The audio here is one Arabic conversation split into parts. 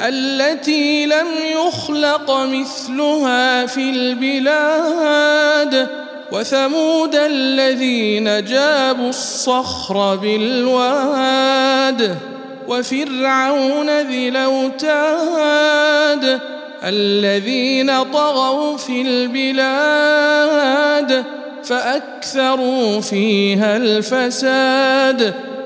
التي لم يخلق مثلها في البلاد وثمود الذين جابوا الصخر بالواد وفرعون ذي الأوتاد الذين طغوا في البلاد فأكثروا فيها الفساد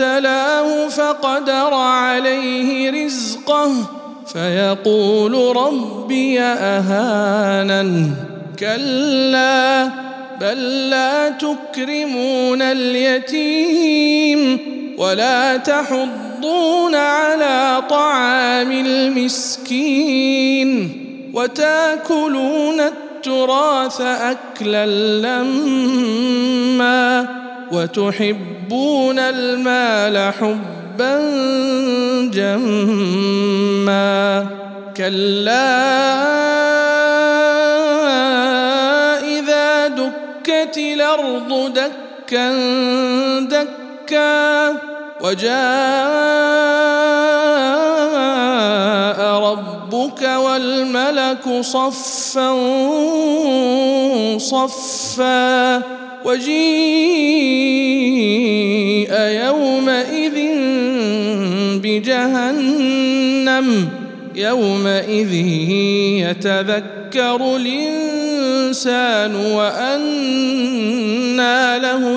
اذا ما ابتلاه فقدر عليه رزقه فيقول ربي أهانن. كلا بل لا تكرمون اليتيم ولا تحضون على طعام المسكين وتأكلون التراث أكلا لما وتحبون المال حبا جما كلا إذا دكت الأرض دكا دكا وجاء ربك والملك صفا صفا وجيء يومئذ بجهنم يومئذ يتذكر الإنسان وأنى له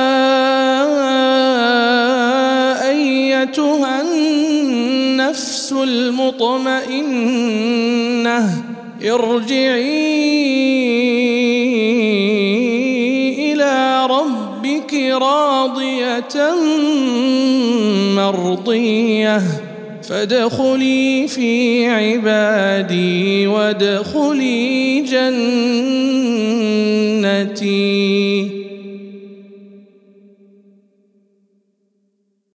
المطمئنة. ارجعي إلى ربك راضية مرضية. فادخلي في عبادي وادخلي جنتي.